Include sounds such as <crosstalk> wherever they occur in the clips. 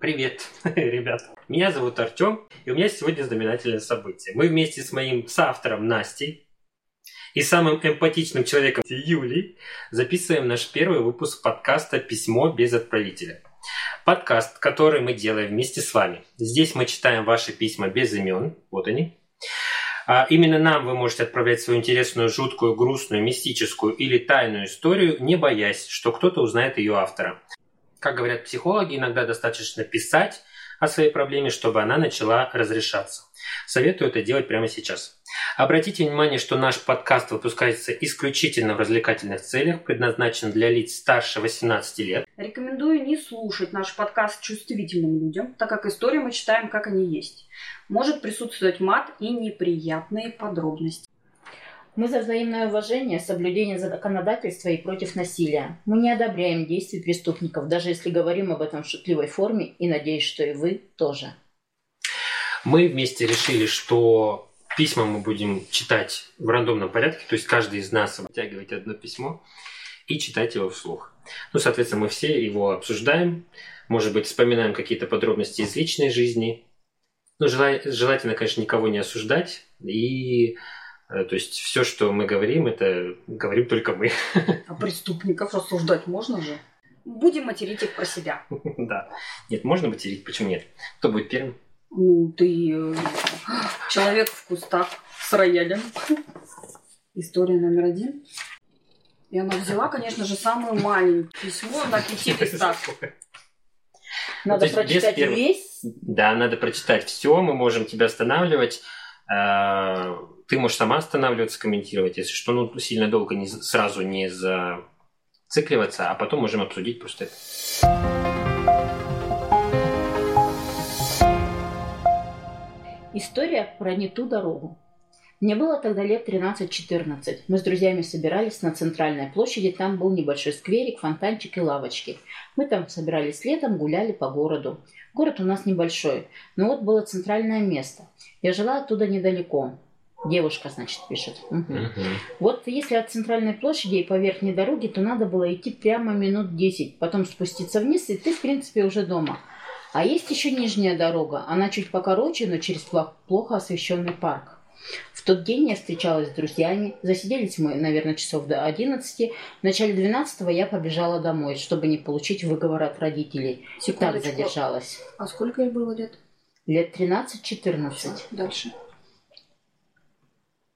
Привет, <laughs> ребят. Меня зовут Артем, и у меня сегодня знаменательное событие. Мы вместе с моим соавтором Настей и самым эмпатичным человеком Юлей записываем наш первый выпуск подкаста «Письмо без отправителя». Подкаст, который мы делаем вместе с вами. Здесь мы читаем ваши письма без имен. Вот они. А именно нам вы можете отправлять свою интересную, жуткую, грустную, мистическую или тайную историю, не боясь, что кто-то узнает ее автора. Как говорят психологи, иногда достаточно писать о своей проблеме, чтобы она начала разрешаться. Советую это делать прямо сейчас. Обратите внимание, что наш подкаст выпускается исключительно в развлекательных целях, предназначен для лиц старше 18 лет. Рекомендую не слушать наш подкаст чувствительным людям, так как истории мы читаем, как они есть. Может присутствовать мат и неприятные подробности. Мы за взаимное уважение, соблюдение законодательства и против насилия. Мы не одобряем действий преступников, даже если говорим об этом в шутливой форме, и надеюсь, что и вы тоже. Мы вместе решили, что письма мы будем читать в рандомном порядке, то есть каждый из нас вытягивает одно письмо и читать его вслух. Ну, соответственно, мы все его обсуждаем, может быть, вспоминаем какие-то подробности из личной жизни. Ну, желательно, конечно, никого не осуждать и то есть все, что мы говорим, это говорим только мы. <laughs> А преступников осуждать можно же? Будем материть их про себя. Да. Нет, можно материть, почему нет? Кто будет первым? Ну, ты э, человек в кустах с роялем. История номер один. И она взяла, конечно же, самую маленькую письмо на пяти листах. <laughs> Надо ну, прочитать весь? Да, надо прочитать все. Мы можем тебя останавливать. Э, ты можешь сама останавливаться, комментировать, если что, ну, сильно долго не, сразу не зацикливаться, а потом можем обсудить просто это. История про не ту дорогу. Мне было тогда лет 13-14. Мы с друзьями собирались на центральной площади, там был небольшой скверик, фонтанчик и лавочки. Мы там собирались летом, гуляли по городу. Город у нас небольшой, но вот было центральное место. Я жила оттуда недалеко. Девушка, значит, пишет. Угу. Угу. Вот если от центральной площади и по верхней дороге, то надо было идти прямо минут 10, потом спуститься вниз, и ты, в принципе, уже дома. А есть еще нижняя дорога. Она чуть покороче, но через плохо освещенный парк. В тот день я встречалась с друзьями. Засиделись мы, наверное, часов до 11. В начале 12 я побежала домой, чтобы не получить выговор от родителей. Так задержалась. А сколько ей было лет? Лет 13-14. Дальше.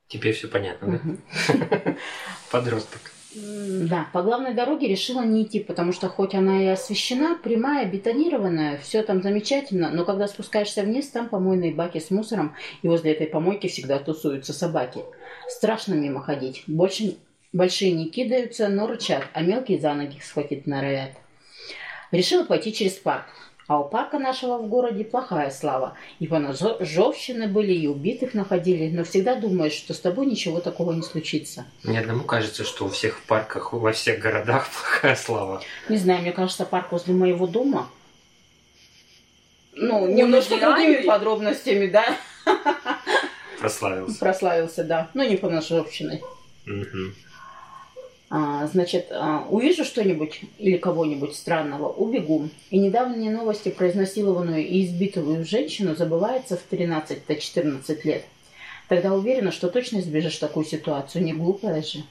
Теперь все понятно, да? <laughs> Подросток. Да, по главной дороге решила не идти, потому что хоть она и освещена, прямая, бетонированная, все там замечательно, но когда спускаешься вниз, там помойные баки с мусором, и возле этой помойки всегда тусуются собаки. Страшно мимо ходить. Больше большие не кидаются, но рычат, а мелкие за ноги схватить норовят. Решила пойти через парк. А у парка нашего в городе плохая слава. И поножовщины были, и убитых находили. Но всегда думаешь, что с тобой ничего такого не случится. Мне одному кажется, что у всех в парках, во всех городах <laughs> плохая слава. Не знаю, мне кажется, парк возле моего дома. Ну, немножко другими подробностями, да? Прославился. Прославился, да. Ну, не поножовщиной. Угу. А, значит, а, увижу что-нибудь или кого-нибудь странного, убегу. И недавние новости про изнасилованную и избитую женщину забывается в 13-14 лет. Тогда уверена, что точно избежишь такую ситуацию, не глупая же.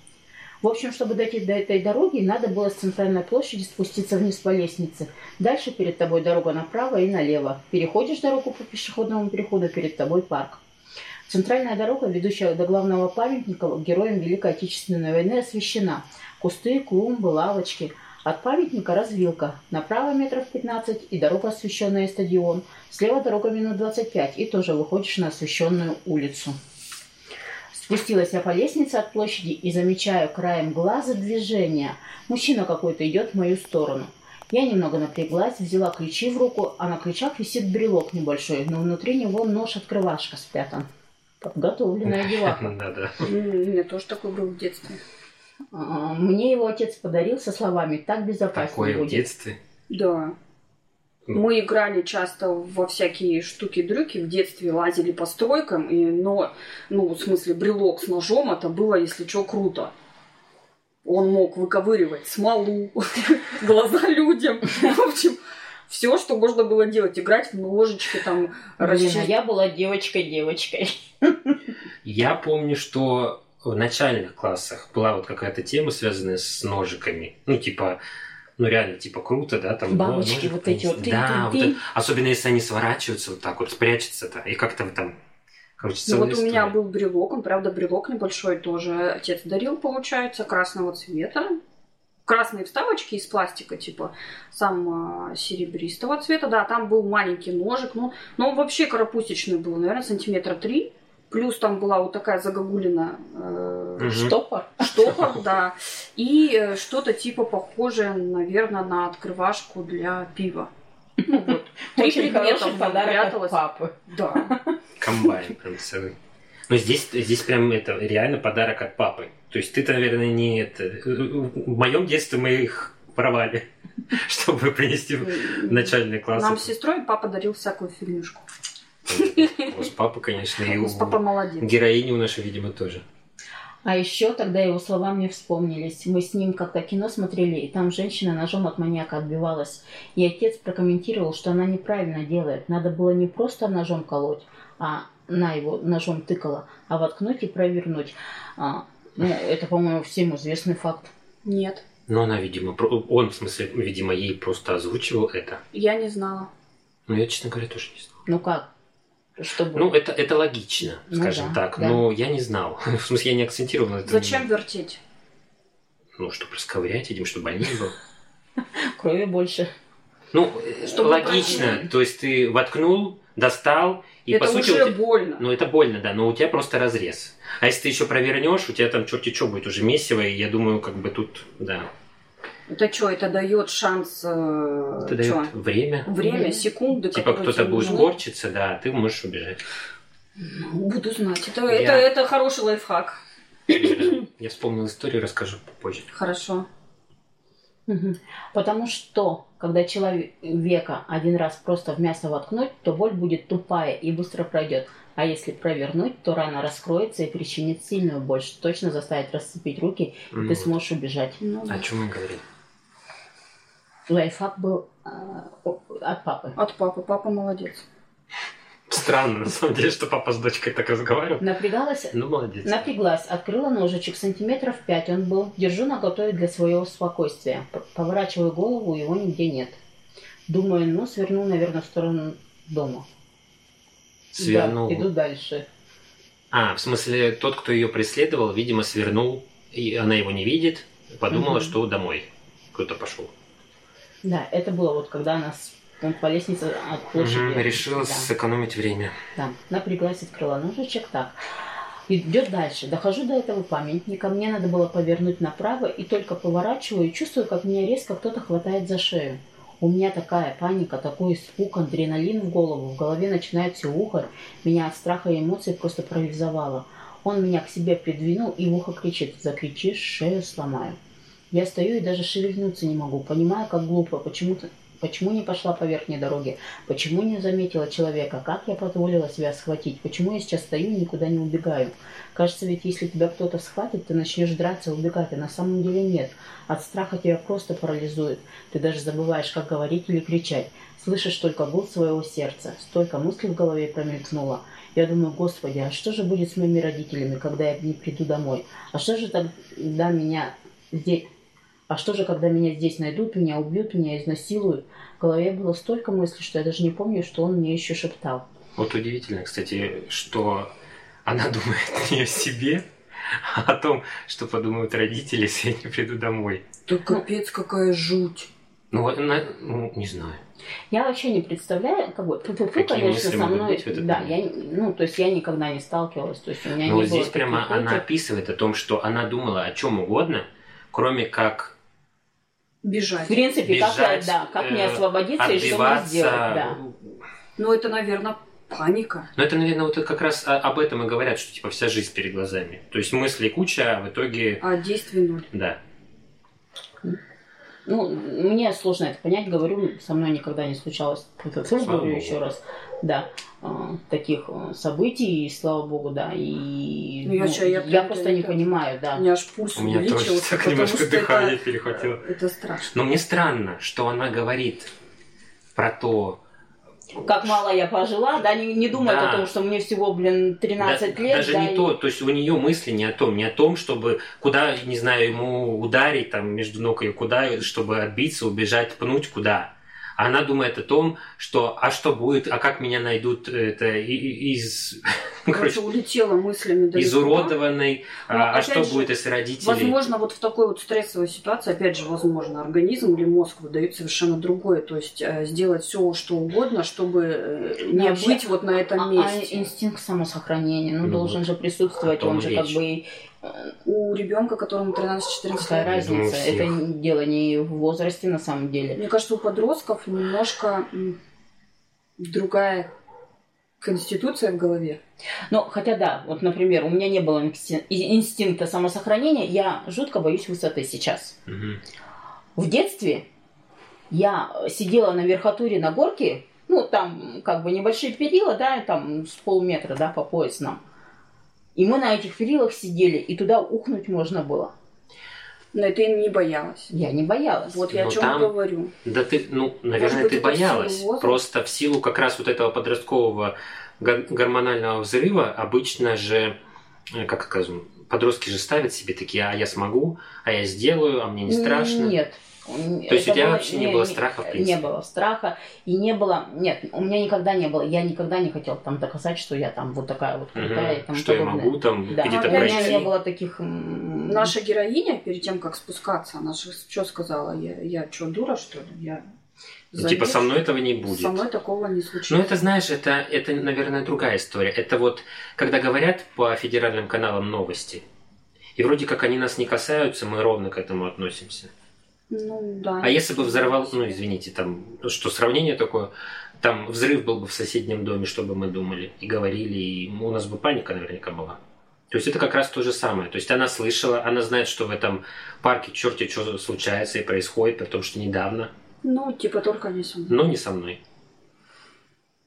В общем, чтобы дойти до этой дороги, надо было с центральной площади спуститься вниз по лестнице. Дальше перед тобой дорога направо и налево. Переходишь дорогу по пешеходному переходу, перед тобой парк. Центральная дорога, ведущая до главного памятника героям Великой Отечественной войны, освещена. Кусты, клумбы, лавочки. От памятника развилка. Направо метров 15 и дорога, освещенная стадион. Слева дорога минут 25 и тоже выходишь на освещенную улицу. Спустилась я по лестнице от площади и замечаю краем глаза движение. Мужчина какой-то идет в мою сторону. Я немного напряглась, взяла ключи в руку, а на ключах висит брелок небольшой, но внутри него нож-открывашка спрятан. Деваха. <laughs> Да-да. У меня тоже такой был в детстве. А, мне его отец подарил со словами «так безопаснее Такое будет». в детстве? Да. Мы играли часто во всякие штуки-дрюки, в детстве лазили по стройкам, и, но, ну, в смысле, брелок с ножом, это было, если что, круто. Он мог выковыривать смолу, <laughs> глаза людям. В общем, все, что можно было делать. Играть в ножички, там, Блин, а расчистить. я была девочкой-девочкой. Я помню, что в начальных классах была вот какая-то тема, связанная с ножиками. Ну, типа, ну реально, типа круто, да, там Бабочки ножик вот эти вот. Да, вот это- особенно если они сворачиваются вот так вот, спрячутся-то, и как-то там, короче, Ну, вот у меня был брелок, он, правда, брелок небольшой тоже. Отец дарил, получается, красного цвета. Красные вставочки из пластика, типа, сам а, серебристого цвета. Да, там был маленький ножик. Ну, но он вообще карапустичный был, наверное, сантиметра три. Плюс там была вот такая загогулина э, Мгм. Штопор. <laughs> штопор, да. И э, что-то типа похожее, наверное, на открывашку для пива. Ну, вот. Три Очень предмета подарок от папы. Да. Комбайн прям целый. Но здесь, здесь прям это реально подарок от папы. То есть ты-то, наверное, не это... В моем детстве мы их воровали, <laughs> чтобы принести в начальные классы. Нам с сестрой папа дарил всякую фигнюшку. У вас папа, конечно, и у папа молодец. героини у нашей, видимо, тоже. А еще тогда его слова мне вспомнились. Мы с ним как-то кино смотрели, и там женщина ножом от маньяка отбивалась. И отец прокомментировал, что она неправильно делает. Надо было не просто ножом колоть, а на его ножом тыкала, а воткнуть и провернуть. А, ну, это, по-моему, всем известный факт. Нет, Но она, видимо, он, в смысле, видимо, ей просто озвучивал это. я не знала. Но я, честно говоря, тоже не знал. Ну как? Что было? Ну, это, это логично, Ну скажем да, так. да. Но я не знал. <laughs> В смысле, я не акцентировал на этом. Зачем вертеть? Ну, чтобы расковырять, видимо, чтобы больнее было. <laughs> Крови больше. Ну, Чтобы логично. проверить. То есть ты воткнул, достал, и это по сути... уже тебя- больно. Ну, это больно, да, но у тебя просто разрез. А если ты еще провернешь, у тебя там черти что будет уже месиво, и я думаю, как бы тут, да, Это что, это дает шанс... э, это чё? дает время. Время, секунды, Типа кто-то будет нужны. корчиться, да, а ты можешь убежать. Буду знать. Это, Я- это, это хороший лайфхак. Я вспомнил историю, расскажу попозже. Хорошо. Потому что, когда человека один раз просто в мясо воткнуть, то боль будет тупая и быстро пройдет. А если провернуть, то рана раскроется и причинит сильную боль, что точно заставит расцепить руки, и Ну ты вот. сможешь убежать. Ну. О чем мы говорили? Лайфхак был о- от папы. От папы. Папа молодец. Странно, на самом деле, что папа с дочкой так разговаривал. Напрягалась, Ну, молодец. напряглась, открыла ножичек, сантиметров пять он был. Держу наготове для своего спокойствия. Поворачиваю голову, его нигде нет. Думаю, ну, свернул, наверное, в сторону дома. Свернул. Да, иду дальше. А, в смысле, тот, кто ее преследовал, видимо, свернул, и она его не видит, подумала, Мгм. что домой кто-то пошел. Да, это было вот когда она с- по лестнице от площади. Мгм, Решила Да, сэкономить время. да. Напряглась, открыла ножичек, так. Идет дальше. Дохожу до этого памятника. Мне надо было повернуть направо, и только поворачиваю, и чувствую, как меня резко кто-то хватает за шею. У меня такая паника, такой испуг, адреналин в голову. В голове начинает все ухо. Меня от страха и эмоций просто парализовало. Он меня к себе придвинул и в ухо кричит. Закричишь, шею сломаю. Я стою и даже шевельнуться не могу. Понимаю, как глупо. Почему-то Почему не пошла по верхней дороге? Почему не заметила человека? Как я позволила себя схватить? Почему я сейчас стою и никуда не убегаю? Кажется, ведь если тебя кто-то схватит, ты начнешь драться убегать, а на самом деле нет. От страха тебя просто парализует. Ты даже забываешь, как говорить или кричать. Слышишь только гул своего сердца. Столько мыслей в голове промелькнуло. Я думаю, господи, а что же будет с моими родителями, когда я не приду домой? А что же тогда меня здесь... А что же, когда меня здесь найдут, меня убьют, меня изнасилуют? В голове было столько мыслей, что я даже не помню, что он мне еще шептал. Вот удивительно, кстати, что она <laughs> думает не о себе, а о том, что подумают родители, если я не приду домой. Да капец, какая жуть. Ну, вот она, ну, не знаю. Я вообще не представляю, как бы, фу-фу-фу, Какие конечно, мысли со мной, быть в этот да, момент? я, ну, то есть я никогда не сталкивалась, то есть у меня Но вот не было здесь прямо она описывает о том, что она думала о чем угодно, кроме как В Бежать. принципе, как, я, бежать, да, как мне э, освободиться и что мне сделать, да. Ну, это, наверное, паника. Но это, наверное, вот как раз об этом и говорят, что типа вся жизнь перед глазами. То есть мыслей куча, а в итоге, А действий нуль. да. Ну, мне сложно это понять, говорю, со мной никогда не случалось, говорю еще раз, да, таких э, событий, и слава богу, да, и Ну, я чё, я прям просто не это- понимаю, да. У меня аж пульс У меня тоже увеличился, так потому немножко что дыхание это, перехватило. это страшно. Но мне странно, что она говорит про то, как мало я пожила, да, не, не думает Да. о том, что мне всего, блин, 13 Да- лет. Даже да, не и- то, то есть у нее мысли не о том, не о том, чтобы куда, не знаю, ему ударить там между ног ее куда, чтобы отбиться, убежать, пнуть куда. Она думает о том, что а что будет, а как меня найдут это и- и- из, Короче, улетела мыслями далеко. изуродованной, Ну, а, а что же, будет, если родители... Возможно, вот в такой вот стрессовой ситуации, опять же, возможно, организм или мозг выдает совершенно другое. То есть э, сделать все, что угодно, чтобы э, не вообще, быть вот на этом А- а месте. инстинкт самосохранения, ну, Ну должен вот, же присутствовать, он же речь. как бы У ребенка, которому 13-14 какая лет. Я думаю, разница. Это дело не в возрасте на самом деле. Мне кажется, у подростков немножко другая конституция в голове. Ну, хотя да, вот, например, у меня не было инстинкта самосохранения, я жутко боюсь высоты сейчас. Мгм. В детстве я сидела на верхотуре на горке, ну, там как бы небольшие перила, да, там с полметра, да, по пояс нам. И мы на этих перилах сидели, и туда ухнуть можно было. Но ты не боялась. Я не боялась. Вот я Но о чем там- говорю. Да ты, ну, наверное, быть, ты это в боялась. Просто в силу как раз вот этого подросткового гормонального взрыва обычно же, э, как скажем, подростки же ставят себе такие, а я смогу, а я сделаю, а мне не страшно. Нет. То есть у тебя вообще не было страха, в принципе? Не было страха. И не было... Нет, у меня никогда не было. Я никогда не хотела там доказать, что я там вот такая вот крутая и тому Что я подобное. могу там Да, где-то Ну, у меня пройти. не было таких... Наша героиня, перед тем, как спускаться, она же что сказала? Я, я что, дура, что ли? Я Ну, Типа со мной этого не будет. Со мной такого не случится. Ну, это, знаешь, это, это, наверное, другая история. Это вот, когда говорят по федеральным каналам новости, и вроде как они нас не касаются, мы ровно к этому относимся. Ну, да. А если бы взорвал, ну, извините, там, что сравнение такое, там взрыв был бы в соседнем доме, что бы мы думали и говорили, и у нас бы паника наверняка была. То есть это как раз то же самое. То есть она слышала, она знает, что в этом парке черти что случается и происходит, при том, что недавно, Ну, типа только не со мной. но не со мной.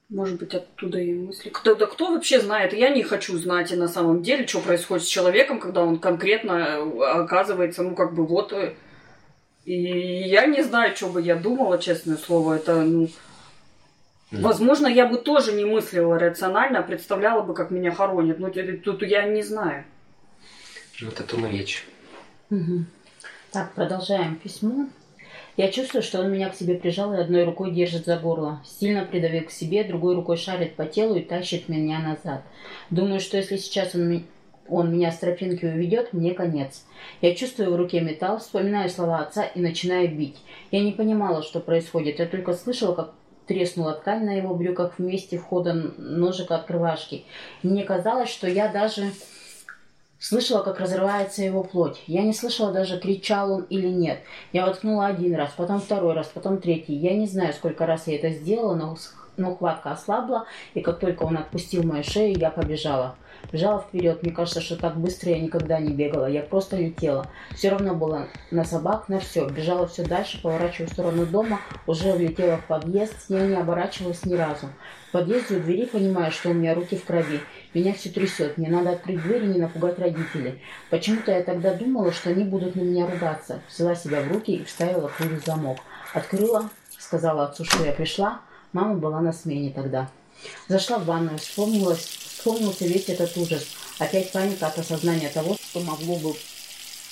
Может быть, оттуда и мысли. Кто, да кто вообще знает? Я не хочу знать и на самом деле, что происходит с человеком, когда он конкретно э, оказывается, ну, как бы вот... э, И я не знаю, что бы я думала, честное слово. Это, ну... Мгм. Возможно, я бы тоже не мыслила рационально, а представляла бы, как меня хоронят. Но т- тут я не знаю. Вот о том и речь. Мгм. Так, продолжаем письмо. Я чувствую, что он меня к себе прижал и одной рукой держит за горло. Сильно придавил к себе, другой рукой шарит по телу и тащит меня назад. Думаю, что если сейчас он, он меня с тропинки уведет, мне конец. Я чувствую в руке металл, вспоминаю слова отца и начинаю бить. Я не понимала, что происходит. Я только слышала, как треснула ткань на его брюках вместе входа ножика открывашки. Мне казалось, что я даже Слышала, как разрывается его плоть. Я не слышала даже, кричал он или нет. Я воткнула один раз, потом второй раз, потом третий. Я не знаю, сколько раз я это сделала, но, но хватка ослабла, и как только он отпустил мою шею, я побежала. Бежала вперед. Мне кажется, что так быстро я никогда не бегала. Я просто летела. Все равно было на собак, на все. Бежала все дальше, поворачивая в сторону дома, уже влетела в подъезд. Я не оборачивалась ни разу. Подъезде у двери понимаю, что у меня руки в крови. Меня все трясет. Мне надо открыть дверь и не напугать родителей. Почему-то я тогда думала, что они будут на меня ругаться. Взяла себя в руки и вставила ключ в замок. Открыла, сказала отцу, что я пришла. Мама была на смене тогда. Зашла в ванную, вспомнилась, вспомнился весь этот ужас. Опять паника от осознания того, что могло бы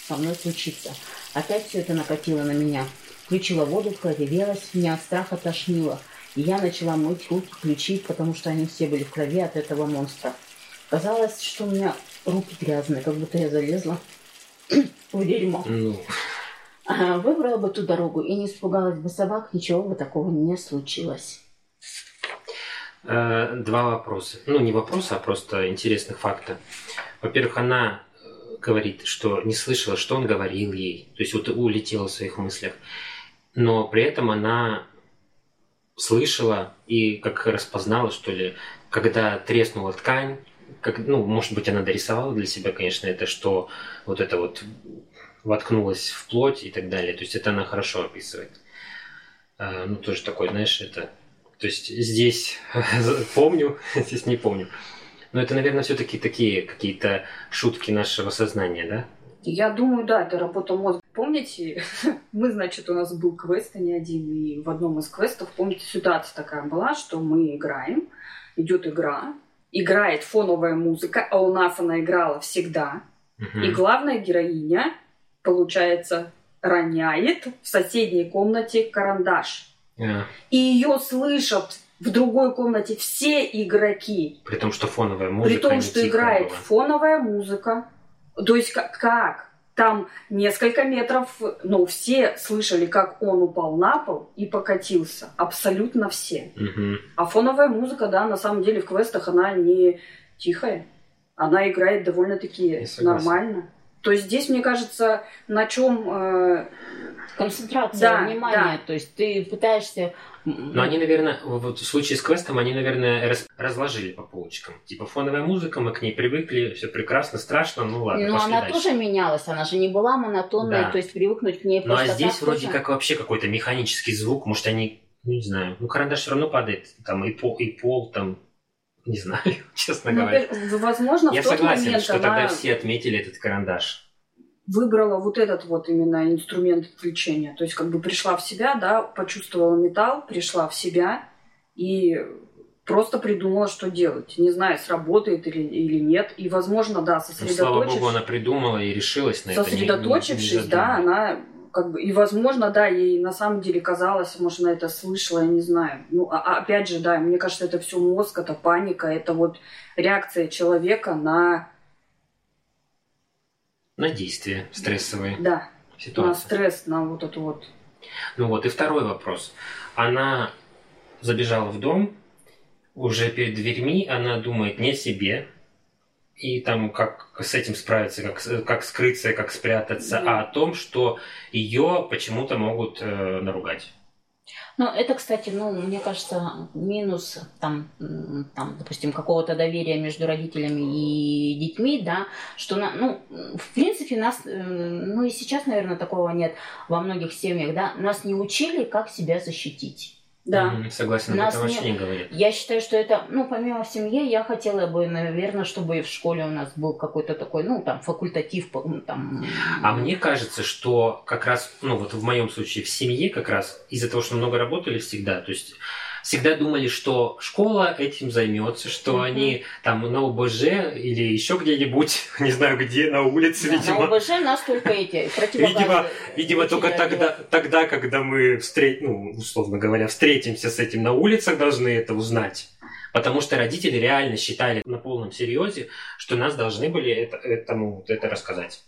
со мной случиться. Опять все это накатило на меня. Включила воду, проревелась, меня от страха тошнило. И я начала мыть руки, ключи, потому что они все были в крови от этого монстра. Казалось, что у меня руки грязные, как будто я залезла <clears throat> в дерьмо. Ну, А, Выбрала бы ту дорогу и не испугалась бы собак, ничего бы такого не случилось. э, два вопроса. Ну, не вопроса, а просто интересных факта. Во-первых, она э, говорит, что не слышала, что он говорил ей. То есть вот улетела в своих мыслях. Но при этом она слышала и как распознала, что ли, когда треснула ткань, как, ну, может быть, она дорисовала для себя, конечно, это, что вот это вот воткнулось в плоть и так далее. То есть это она хорошо описывает. А, ну, тоже такой, знаешь, это... То есть здесь <laughs> помню, <laughs> здесь не помню. Но это, наверное, все-таки такие какие-то шутки нашего сознания, да? Я думаю, да, это работа мозга. Помните, <laughs> мы, значит, у нас был квест, а не один, и в одном из квестов, помните, ситуация такая была, что мы играем, идет игра, играет фоновая музыка, а у нас она играла всегда, Мгм. и главная героиня, получается, роняет в соседней комнате карандаш. А, И ее слышат в другой комнате все игроки. При том, что фоновая музыка При том, что играет была. фоновая музыка. То есть как? как? Там несколько метров, ну, все слышали, как он упал на пол и покатился. Абсолютно все. Мгм. А фоновая музыка, да, на самом деле в квестах она не тихая. Она играет довольно-таки нормально. То есть здесь, мне кажется, на чем... э, Концентрация Да, внимания. То есть ты пытаешься... Но они, наверное, вот в случае с квестом, они, наверное, рас- разложили по полочкам. Типа фоновая музыка, мы к ней привыкли, все прекрасно, страшно, ну ладно, Но пошли она дальше. тоже менялась, она же не была монотонной, Да. то есть привыкнуть к ней Ну а просто здесь так вроде тоже. как вообще какой-то механический звук, может они, ну не знаю, ну карандаш все равно падает, там и пол, и пол там, не знаю, <laughs> честно ну, говоря. возможно, Я в тот согласен, момент что она тогда все отметили этот карандаш. Выбрала вот этот вот именно инструмент отвлечения. То есть как бы пришла в себя, да, почувствовала металл, пришла в себя и просто придумала, что делать. Не знаю, сработает или, или нет. И, возможно, да, Ну, слава сосредоточившись... богу, она придумала и решилась на это. не- не Сосредоточившись, да, она как бы, и возможно, да, ей на самом деле казалось, может, она это слышала, я не знаю. Ну, а, а опять же, да, мне кажется, это все мозг, это паника, это вот реакция человека на, На действия стрессовые да, на ситуации. стресс, на вот это вот. Ну вот, и второй вопрос. Она забежала в дом, уже перед дверьми она думает не о себе, и там как с этим справиться, как, как скрыться, как спрятаться, Да. а о том, что ее почему-то могут э, наругать. Ну, это, кстати, ну, мне кажется, минус там, там, допустим, какого-то доверия между родителями и детьми, да, что, на, ну, в принципе, нас, э, ну и сейчас, наверное, такого нет во многих семьях, да, нас не учили, как себя защитить. Да. Согласен, Нас этом не- вообще не говорят. Я считаю, что это, ну, помимо в семье, я хотела бы, наверное, чтобы и в школе у нас был какой-то такой, ну, там, факультатив, там... А мне кажется, что как раз, ну вот в моем случае в семье как раз из-за того, что много работали всегда, то есть всегда думали, что школа этим займется, что Мгм. они там на ОБЖ или еще где-нибудь, <laughs> не знаю где, на улице, Да, видимо. На ОБЖ нас только эти <laughs> Видимо, видимо только тогда, тогда, когда мы, встре- ну, условно говоря, встретимся с этим на улицах, должны это узнать. Потому что родители реально считали на полном серьезе, что нас должны были это, этому это рассказать.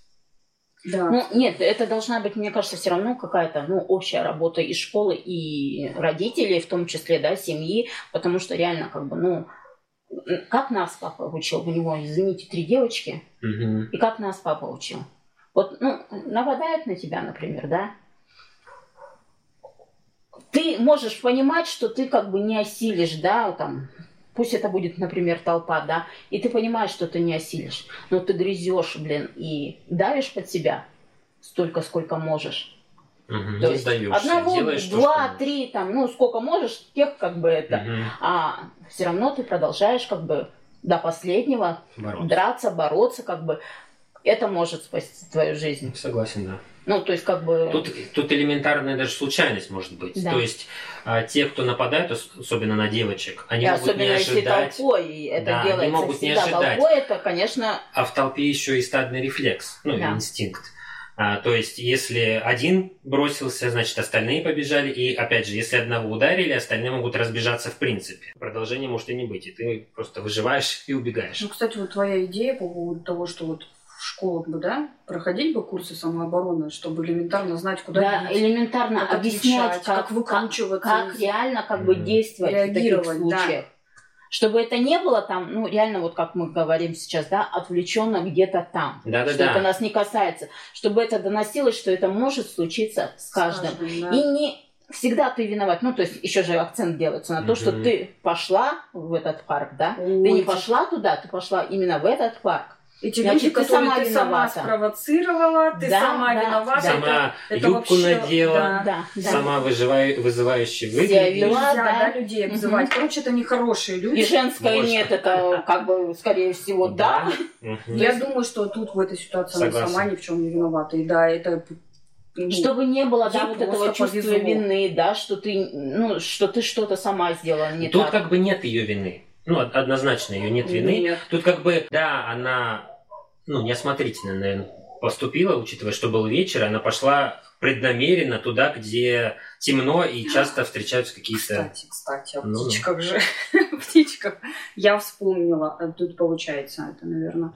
Да. Ну, нет, это должна быть, мне кажется, все равно какая-то, ну, общая работа и школы, и родителей, в том числе, да, семьи, потому что реально, как бы, ну, как нас папа учил? У него, извините, три девочки, Мгм. и как нас папа учил? Вот, ну, нападают на тебя, например, да? Ты можешь понимать, что ты как бы не осилишь, да, там, пусть это будет, например, толпа, да, и ты понимаешь, что ты не осилишь, но ты грызешь, блин, и давишь под себя столько, сколько можешь. Мгм. То Не есть сдаешься, одного, делаешь то, два, что можешь. три, там, ну, сколько можешь, тех как бы это. Мгм. А все равно ты продолжаешь как бы до последнего Бороться. драться, бороться, как бы. Это может спасти твою жизнь. Согласен, да. Ну, то есть, как бы... Тут, тут элементарная даже случайность может быть. Да. То есть а, те, кто нападают, ос- особенно на девочек, они и могут особенно не если ожидать, толпой и это Да, они делается могут не ожидать. толпой, это, конечно, а в толпе еще и стадный рефлекс, ну, Да. инстинкт. А, то есть, если один бросился, значит, остальные побежали. И, опять же, если одного ударили, остальные могут разбежаться в принципе. Продолжения может и не быть. И ты просто выживаешь и убегаешь. Ну, кстати, вот твоя идея по поводу того, что вот в школах бы, да, проходить бы курсы самообороны, чтобы элементарно знать, куда да, бить, элементарно как объяснять, отвечать, как, как выкручиваться как из- реально как бы действовать в таких Реагировать, да. случаях. Чтобы это не было там, ну, реально, вот как мы говорим сейчас, да, отвлеченно где-то там. Что это Да-да-да. нас не касается. Чтобы это доносилось, что это может случиться с каждым. да. И не всегда ты виноват. Ну, то есть еще же акцент делается на то, что Мгм. ты пошла в этот парк, да? Ой, Ты не пошла туда, ты пошла именно в этот парк. Эти Значит, люди, ты которые сама ты сама виновата. спровоцировала, ты Да, сама да, виновата. да. Сама это, это юбку вообще- надела, да. Да, да. сама выживай- вызывающе Себя выглядишь. вела. Нельзя, да. да, людей обзывать. Короче, это нехорошие люди. И женское Можно. нет, это как бы, скорее всего, да. Мгм. Я думаю, что тут в этой ситуации Согласен. она сама ни в чем не виновата. И да, это ну, Чтобы не было, да, вот этого чувства повезло. вины, да, что ты, ну, что ты что-то сама сделала не Тут так. как бы нет ее вины. Ну, од- однозначно ее нет вины. Нет. Тут как бы, да, она, ну, неосмотрительно, наверное, поступила, учитывая, что был вечер, она пошла преднамеренно туда, где темно и часто встречаются какие-то... Кстати, кстати, о Ну, ну. птичках же. <laughs> птичках. Я вспомнила, а тут получается, это, наверное,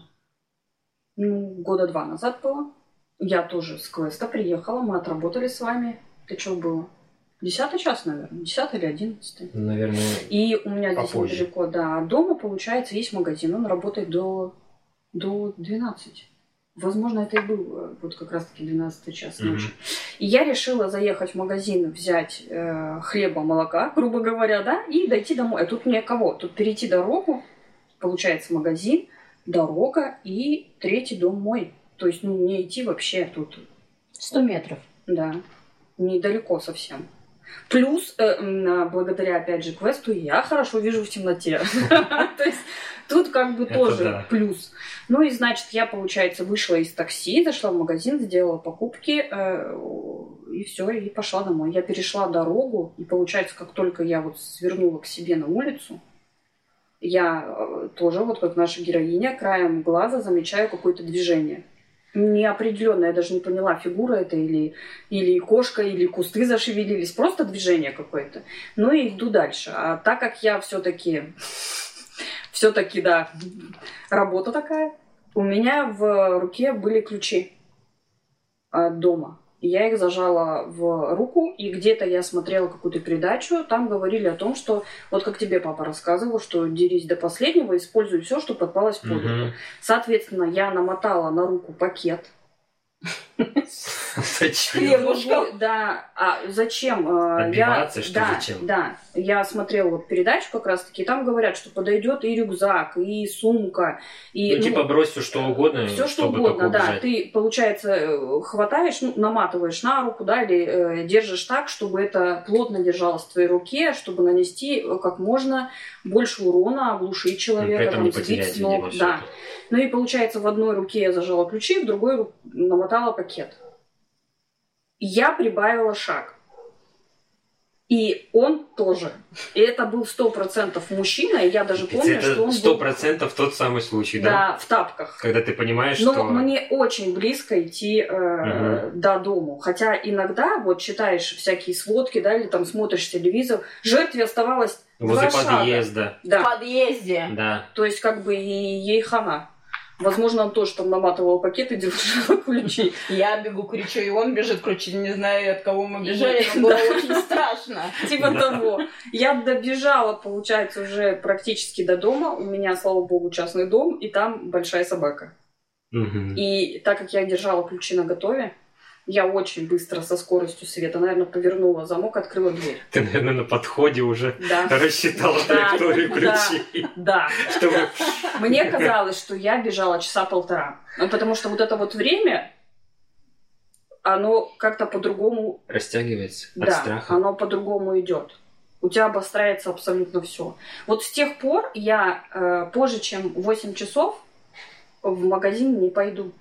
ну, года два назад было. Я тоже с квеста приехала, мы отработали с вами. Ты что было? Десятый час, наверное. Десятый или одиннадцатый. Наверное, И у меня здесь Попозже. недалеко, да, от дома, получается, есть магазин. Он работает до, до 12. Возможно, это и был э, вот как раз-таки 12 час Мгм. ночи. И я решила заехать в магазин, взять э, хлеба, молока, грубо говоря, да, и дойти домой. А тут мне кого? Тут перейти дорогу, получается, магазин, дорога и третий дом мой. То есть, ну, не идти вообще тут Сто метров. да, недалеко совсем. Плюс, э, а, благодаря, опять же, квесту, я хорошо вижу в темноте. <laughs> То есть тут как бы тоже плюс. Ну и, значит, я, получается, вышла из такси, зашла в магазин, сделала покупки, э, и все, и пошла домой. Я перешла дорогу, и, получается, как только я вот свернула к себе на улицу, я э, тоже, вот как наша героиня, краем глаза замечаю какое-то движение. Неопределенно, я даже не поняла, фигура это или, или кошка, или кусты зашевелились. Просто движение какое-то. Ну и иду дальше. А так как я все-таки, все-таки, да, работа такая, у меня в руке были ключи от дома. И я их зажала в руку, и где-то я смотрела какую-то передачу, там говорили о том, что, вот как тебе папа рассказывал, что дерись до последнего, используй все, что подпалось под руку. Мгм. Соответственно, я намотала на руку пакет. Зачем? Да, а зачем? А, Отбиваться, я, что да, зачем? Да, я смотрела вот передачу как раз-таки, там говорят, что подойдет и рюкзак, и сумка, и Ну, типа, брось все что угодно, все что чтобы угодно, да. убежать. Ты, получается, э, хватаешь, ну, наматываешь на руку, да, или э, держишь так, чтобы это плотно держалось в твоей руке, чтобы нанести э, как можно больше урона, оглушить Ну, человека, там, сбить с ног, да. Ну и получается, в одной руке я зажала ключи, в другой ру- намотала пакет. Я прибавила шаг. И он тоже. И это был сто процентов мужчина, и я даже помню, что Это он сто был процентов тот самый случай, да? да, в тапках. Когда ты понимаешь, Но что... мне очень близко идти э, Мгм. до дому. Хотя иногда вот читаешь всякие сводки, да, или там смотришь телевизор, жертве оставалось Возле два шага. подъезда. В Да, подъезде. Да. то есть как бы и ей хана. Возможно, он тоже там наматывал пакет и <laughs> держал ключи. Я бегу, кричу, и он бежит, кричит, не знаю, от кого мы бежали, но было очень страшно. <laughs> Типа того. Я добежала, получается, уже практически до дома. У меня, слава богу, частный дом, и там большая собака. И так как я держала ключи на готове, я очень быстро со скоростью света, наверное, повернула замок, открыла дверь. Ты, наверное, на подходе уже Да. рассчитала Да, траекторию да. ключей. Да. Чтобы... Мне казалось, что я бежала часа полтора. Ну, потому что вот это вот время, оно как-то по-другому, Растягивается от да, страха. оно по-другому идет. У тебя обостряется абсолютно все. Вот с тех пор я э, позже, чем 8 часов в магазин не пойду.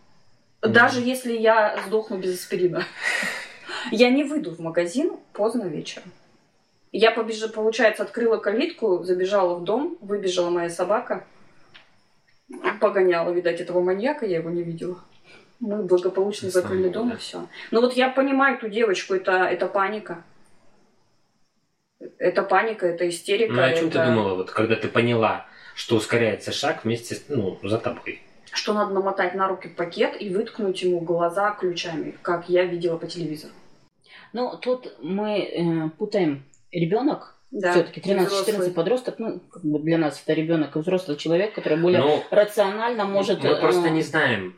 Даже если я сдохну без аспирина. <laughs> Я не выйду в магазин поздно вечером. Я побежала, получается, открыла калитку, забежала в дом, выбежала моя собака, погоняла, видать, этого маньяка, я его не видела. Мы благополучно Слава закрыли дом и все. Но вот я понимаю эту девочку, это, это паника. Это паника, это истерика. Ну, о чем ты это- думала, вот, когда ты поняла, что ускоряется шаг вместе с, ну, за тобой? Что надо намотать на руки пакет и выткнуть ему глаза ключами, как я видела по телевизору. Ну, тут мы э, путаем ребенок, Да, все-таки 13-14 взрослый. подросток, ну, как бы для нас это ребенок и взрослый человек, который более Ну, рационально может... мы просто э, не знаем,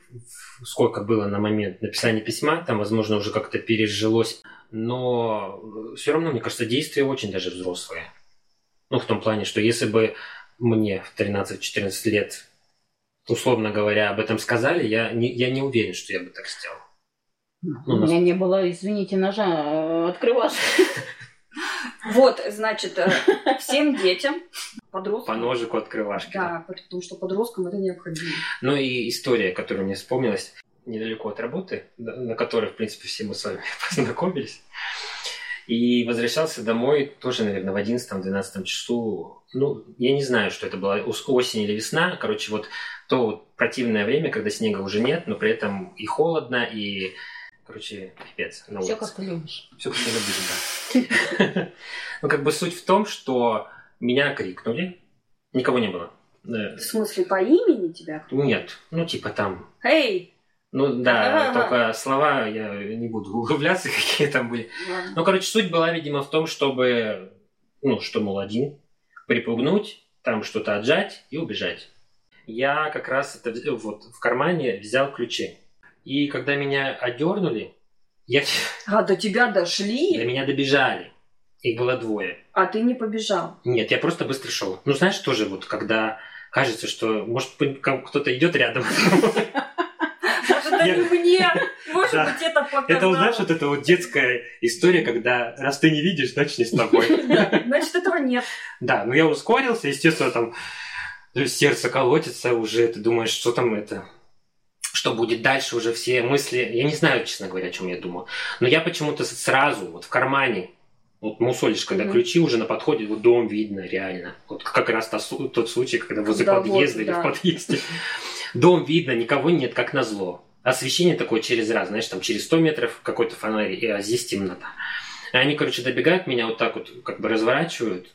сколько было на момент написания письма, там, возможно, уже как-то пережилось, но все равно, мне кажется, действия очень даже взрослые. Ну, в том плане, что если бы мне в 13-14 лет, условно говоря, об этом сказали, я не, я не уверен, что я бы так сделал. У меня не было, извините, ножа э, открывашки. Вот, значит, э, <laughs> всем детям, подросткам. По ножику открывашки. Да, потому что подросткам это необходимо. Ну и история, которая мне вспомнилась. недалеко от работы, на которой, в принципе, все мы с вами <laughs> познакомились. И возвращался домой тоже, наверное, в 11-12 часу. Ну, я не знаю, что это было, осень или весна. Короче, вот то вот противное время, когда снега уже нет, но при этом и холодно, и, короче, пипец на. Все как ты любишь. Все как ты любишь, да. <laughs> Ну, как бы суть в том, что меня крикнули, никого не было. В смысле, по имени тебя? Нет, ну, типа там... Эй! Ну да, А-а-а. только слова я не буду <laughs> углубляться, какие там были. Ладно. Ну, короче, суть была, видимо, в том, чтобы, ну, что, мол, один, припугнуть, там что-то отжать и убежать. Я как раз это вот в кармане взял ключи. И когда меня одернули, я... <laughs> А, до тебя дошли? До меня добежали. Их было двое. А ты не побежал? Нет, я просто быстро шел. Ну, знаешь, тоже вот, когда кажется, что, может, кто-то идет рядом. Это не мне. Может быть, это показалось. Это, знаешь, вот эта вот детская история, когда раз ты не видишь, значит, не с тобой. <laughs> Значит, этого нет. Да, ну я ускорился, естественно, там сердце колотится уже, ты думаешь, что там это что будет дальше, уже все мысли. Я не знаю, честно говоря, о чем я думал. Но я почему-то сразу, вот в кармане, вот мусолишь, когда mm-hmm. ключи уже на подходе, вот дом видно реально. Вот как раз тот, тот случай, когда возле да, подъезда вот, или да. в подъезде. Дом видно, никого нет, как назло освещение такое через раз, знаешь, там через 100 метров какой-то фонарь, а здесь темнота. И они, короче, добегают меня вот так вот, как бы разворачивают.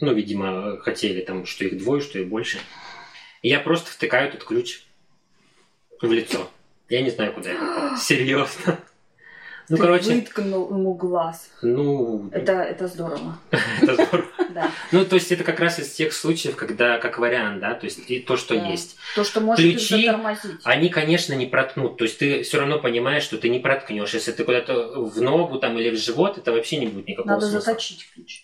Ну, видимо, хотели там, что их двое, что их больше. И я просто втыкаю этот ключ в лицо. Я не знаю, куда я попал. <gasps> Серьезно. Ну, Ты короче... выткнул ему глаз. Ну... Это, это здорово. <laughs> Это здорово. <laughs> Да. Ну, то есть это как раз из тех случаев, когда, как вариант, да, то есть и то, что есть. То, что может Ключи, они, конечно, не проткнут. То есть ты все равно понимаешь, что ты не проткнешь. Если ты куда-то в ногу там или в живот, это вообще не будет никакого Надо смысла. заточить ключ.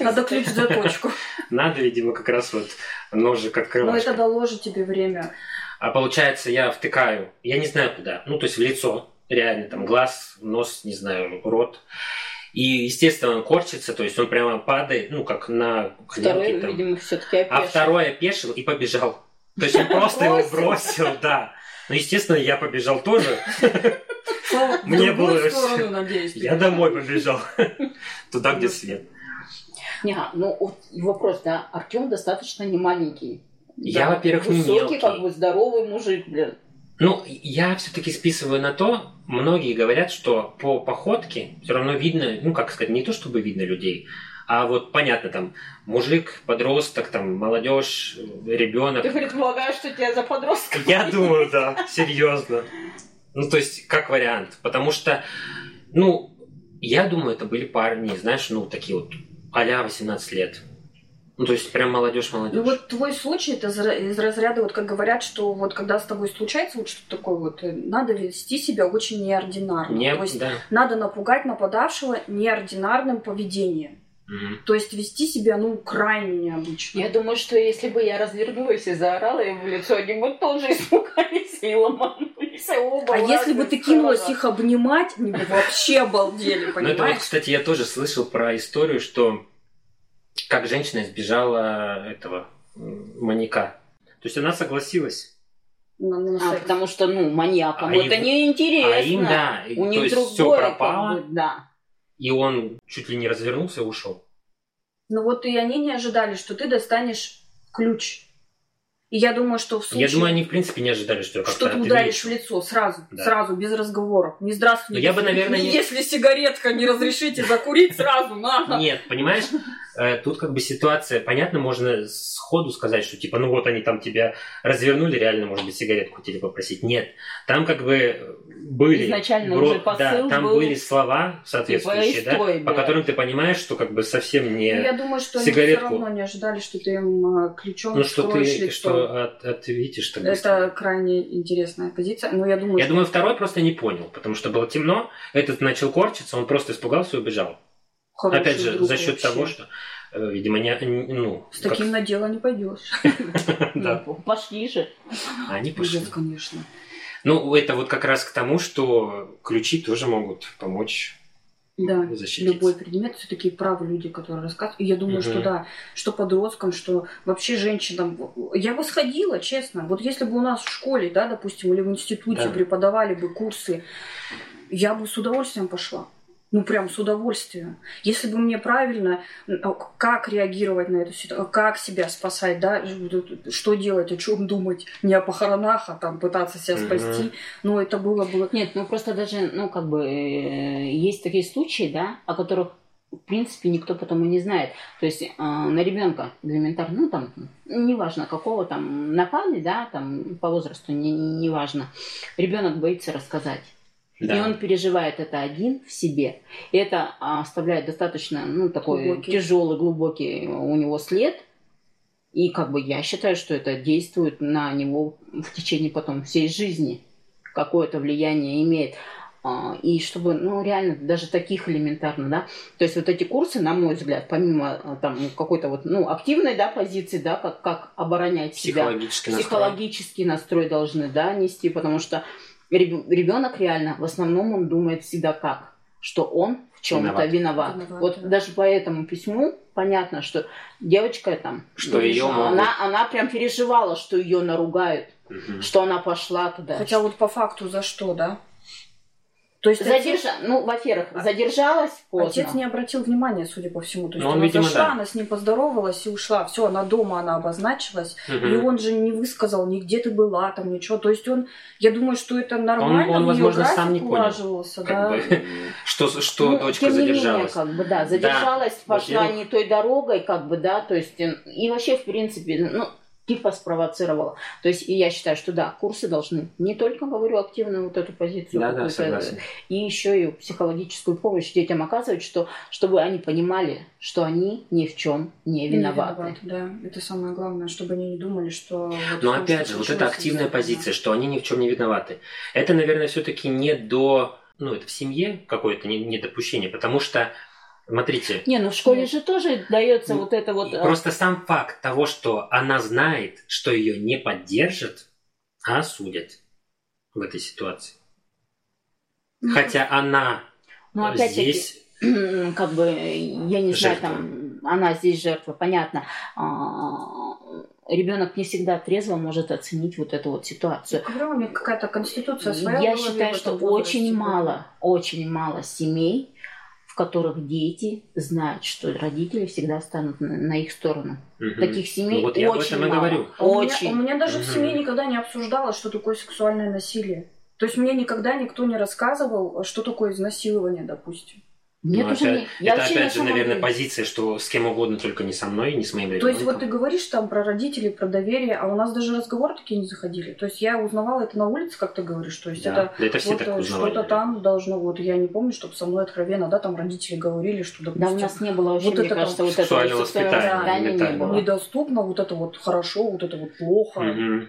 Надо ключ за точку. Надо, видимо, как раз вот ножик открывать. Ну, это доложит тебе время. А получается, я втыкаю, я не знаю куда, ну, то есть в лицо, реально, там, глаз, нос, не знаю, рот. И, естественно, он корчится, то есть он прямо падает, ну, как на Второй, там. видимо, все-таки опешил. А второй опешил и побежал. То есть он просто его бросил, да. Ну, естественно, я побежал тоже. Мне было... Я домой побежал. Туда, где свет. Не, ну вопрос, да, Артем достаточно не маленький. Я, во-первых, не мелкий. как бы здоровый мужик, блин. Ну, я все-таки списываю на то, многие говорят, что по походке все равно видно, ну, как сказать, не то чтобы видно людей, а вот понятно, там, мужик, подросток, там, молодежь, ребенок. Ты предполагаешь, что тебя за подростка? Я думаю, да, серьезно. Ну, то есть, как вариант. Потому что, ну, я думаю, это были парни, знаешь, ну, такие вот а 18 лет. Ну, то есть прям молодежь, молодежь. Ну вот твой случай это из разряда, вот как говорят, что вот когда с тобой случается вот что-то такое вот, э, надо вести себя очень неординарно. Не, то есть да. надо напугать нападавшего неординарным поведением. То есть вести себя, ну, крайне необычно. Я думаю, что если бы я развернулась и заорала им в лицо, они бы тоже испугались и ломанулись оба. А если бы ты кинулась их обнимать, они бы вообще обалдели, понимаешь? Ну, это вот, кстати, я тоже слышал про историю, что как женщина избежала этого маньяка. То есть она согласилась. Ну, ну, а, потому что, ну, маньякам а это им, неинтересно. А им, да. У них другое, все пропало. Как бы, да. И он чуть ли не развернулся и ушел. Ну вот и они не ожидали, что ты достанешь ключ и я думаю, что в случае... Я думаю, они в принципе не ожидали, что я Что ты ударишь в лицо сразу, да. сразу, без разговоров. Не здравствуйте. я бы, наверное, не... Если сигаретка не разрешите закурить, сразу на. Нет, понимаешь, тут как бы ситуация, понятно, можно сходу сказать, что типа, ну вот они там тебя развернули, реально, может быть, сигаретку хотели попросить. Нет, там как бы были... Изначально уже посыл Да, там был... были слова соответствующие, типа, да, по которым ты понимаешь, что как бы совсем не ну, Я думаю, что сигаретку... они все равно не ожидали, что ты им э, ключом ну, что ты, лицо. что от, ответишь тогда. Это крайне интересная позиция, но я думаю, Я что... думаю, второй просто не понял, потому что было темно, этот начал корчиться, он просто испугался и убежал. Хороший Опять же, за счет вообще. того, что э, Видимо, не, ну... С таким на дело не пойдешь. <laughs> Да. Ну, пошли же. Они пошли. конечно. Ну, это вот как раз к тому, что ключи тоже могут помочь Да, защититься. любой предмет, все такие правы люди, которые рассказывают. И я думаю, Мгм. что да, что подросткам, что вообще женщинам. Я бы сходила, честно. Вот если бы у нас в школе, да, допустим, или в институте Да. преподавали бы курсы, я бы с удовольствием пошла. Ну, прям с удовольствием. Если бы мне правильно, а, как реагировать на эту ситуацию, как себя спасать, да, что делать, о чем думать, не о похоронах, а там пытаться себя спасти. Ну, это было бы... Нет, ну просто даже, ну как бы, э, есть такие случаи, да, о которых в принципе никто потом и не знает. То есть э, на ребенка элементарно, ну там, неважно какого там напали, да, там по возрасту, не, не важно. Ребенок боится рассказать. И Да. он переживает это один в себе. И это а, оставляет достаточно, ну, такой Глубокий. тяжелый, глубокий у него след. И как бы я считаю, что это действует на него в течение потом всей жизни. Какое-то влияние имеет. А, И чтобы, ну, реально, даже таких элементарно, да. То есть вот эти курсы, на мой взгляд, помимо а, там какой-то вот, ну, активной, да, позиции, да, как, как оборонять себя Психологически настрой. психологический настрой должны да, нести, потому что ребенок реально, в основном он думает всегда как, что он в чем-то Виноват. виноват. Виноват, вот да. даже по этому письму понятно, что девочка там, Что её могут. она, она прям переживала, что ее наругают, Мгм. что она пошла туда. Хотя вот по факту за что, да? То есть Задержа... Ну, во-первых, А- задержалась поздно. Отец не обратил внимания, судя по всему. То есть Ну, он, она видимо, зашла, да. она с ним поздоровалась и ушла. Все, она дома, она обозначилась. Мгм. И он же не высказал ни где ты была, там ничего. То есть он, я думаю, что это нормально. он, её возможно, сам не понял, да. бы, Что, что Ну, дочка тем не задержалась. менее, как бы, да, задержалась, пошла во-первых- не той дорогой, как бы, да, то есть, и вообще, в принципе, ну, типа спровоцировала. То есть, и я считаю, что да, курсы должны не только, говорю, активную вот эту позицию, Да, да, согласен. и еще и психологическую помощь детям оказывать, что, чтобы они понимали, что они ни в чем не Не виноваты. виноват, Да, это самое главное, чтобы они не думали, что... вот Но том, опять что же, вот эта активная позиция, что они ни в чем не виноваты. Это, наверное, все-таки не до... Ну, это в семье какое-то не- недопущение, потому что, смотрите, Не, ну в школе Нет. же тоже дается Ну, вот это вот... э, просто сам факт того, что она знает, что ее не поддержат, а осудят в этой ситуации. Ну, Хотя она ну, опять-таки, здесь... <clears throat> как бы, я не знаю, Жертва. там, она здесь жертва, понятно. Ребенок не всегда трезво может оценить вот эту вот ситуацию. Них какая-то конституция своя. Я считаю, что возрасте, очень мало, очень мало семей, которых дети знают, что родители всегда станут на, на их сторону. Мгм. Таких семей Ну вот я об очень этом мало. говорю. А у меня- Очень. У меня, даже в Мгм. семье никогда не обсуждалось, что такое сексуальное насилие. То есть мне никогда никто не рассказывал, что такое изнасилование, допустим. Мне Ну, тоже опять- не- я это вообще на опять же, самом наверное, деле- позиция, что с кем угодно, только не со мной, не с моим То есть вот ты ребенком. говоришь там про родителей, про доверие, а у нас даже разговоры такие не заходили. То есть я узнавала это на улице, как ты говоришь. То есть Да, это да это все вот так э, что-то там должно, вот я не помню, чтобы со мной откровенно, да, там родители говорили, что, Да, допустим, у нас не было вообще, Вот мне это кажется, там вот сексуального воспитания, воспитания не было. недоступно, вот это вот хорошо, вот это вот плохо. Мгм.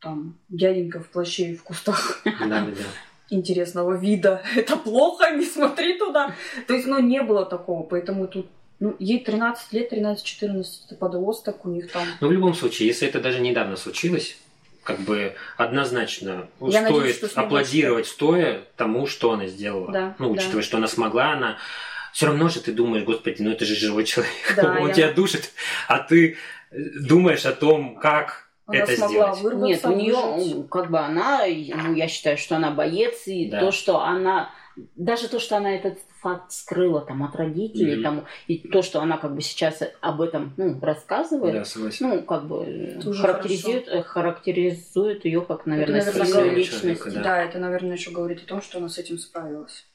Там дяденька в плаще и в кустах. Да, да, да. Интересного вида. <laughs> Это плохо, не смотри туда. То есть, ну, не было такого, поэтому тут ну, ей 13 лет, 13-14, это подросток, у них там... Но в любом случае, если это даже недавно случилось, как бы однозначно Я стоит надеюсь, что аплодировать стоя тому, что она сделала. Да, ну, да. учитывая, что она смогла, она все равно же ты думаешь, господи, ну это же живой человек, Да, <laughs> он я- тебя душит, а ты думаешь о том, как Она это смогла сделать. вырваться, Нет, у нее, выжить. как бы она, ну, я считаю, что она боец, и Да. то, что она, даже то, что она этот факт скрыла там от родителей, Мгм. там, и то, что она как бы сейчас об этом, ну, рассказывает, Да, согласен. ну, как бы э, Это характеризует, э, характеризует ее как, наверное, наверное, сильную личность. человека, да. да. это, наверное, еще говорит о том, что она с этим справилась.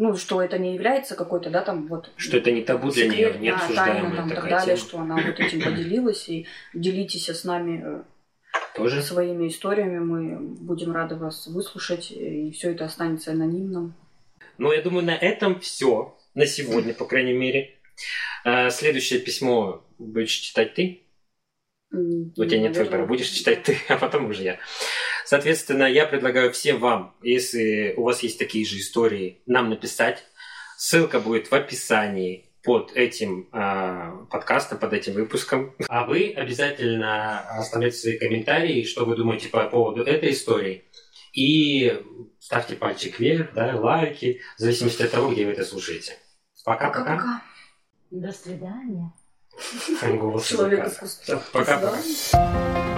Ну, что это не является какой-то, да, там вот... Что это не табу для нее, не да, обсуждаемая тайна, там, так такая далее, тема. что она вот этим поделилась, и делитесь с нами э, Тоже? своими историями, мы будем рады вас выслушать, и все это останется анонимным. Ну, я думаю, на этом все. На сегодня, по крайней мере. А, Следующее письмо будешь читать ты. У тебя нет выбора, будешь читать ты, <laughs> а потом уже я. Соответственно, я предлагаю всем вам, если у вас есть такие же истории, нам написать. Ссылка будет в описании под этим э, подкастом, под этим выпуском. А вы обязательно оставляйте свои комментарии, что вы думаете по поводу этой истории. И ставьте пальчик вверх, да, лайки, в зависимости от того, где вы это слушаете. Пока-пока. До свидания. Человек искусства. Пока-пока.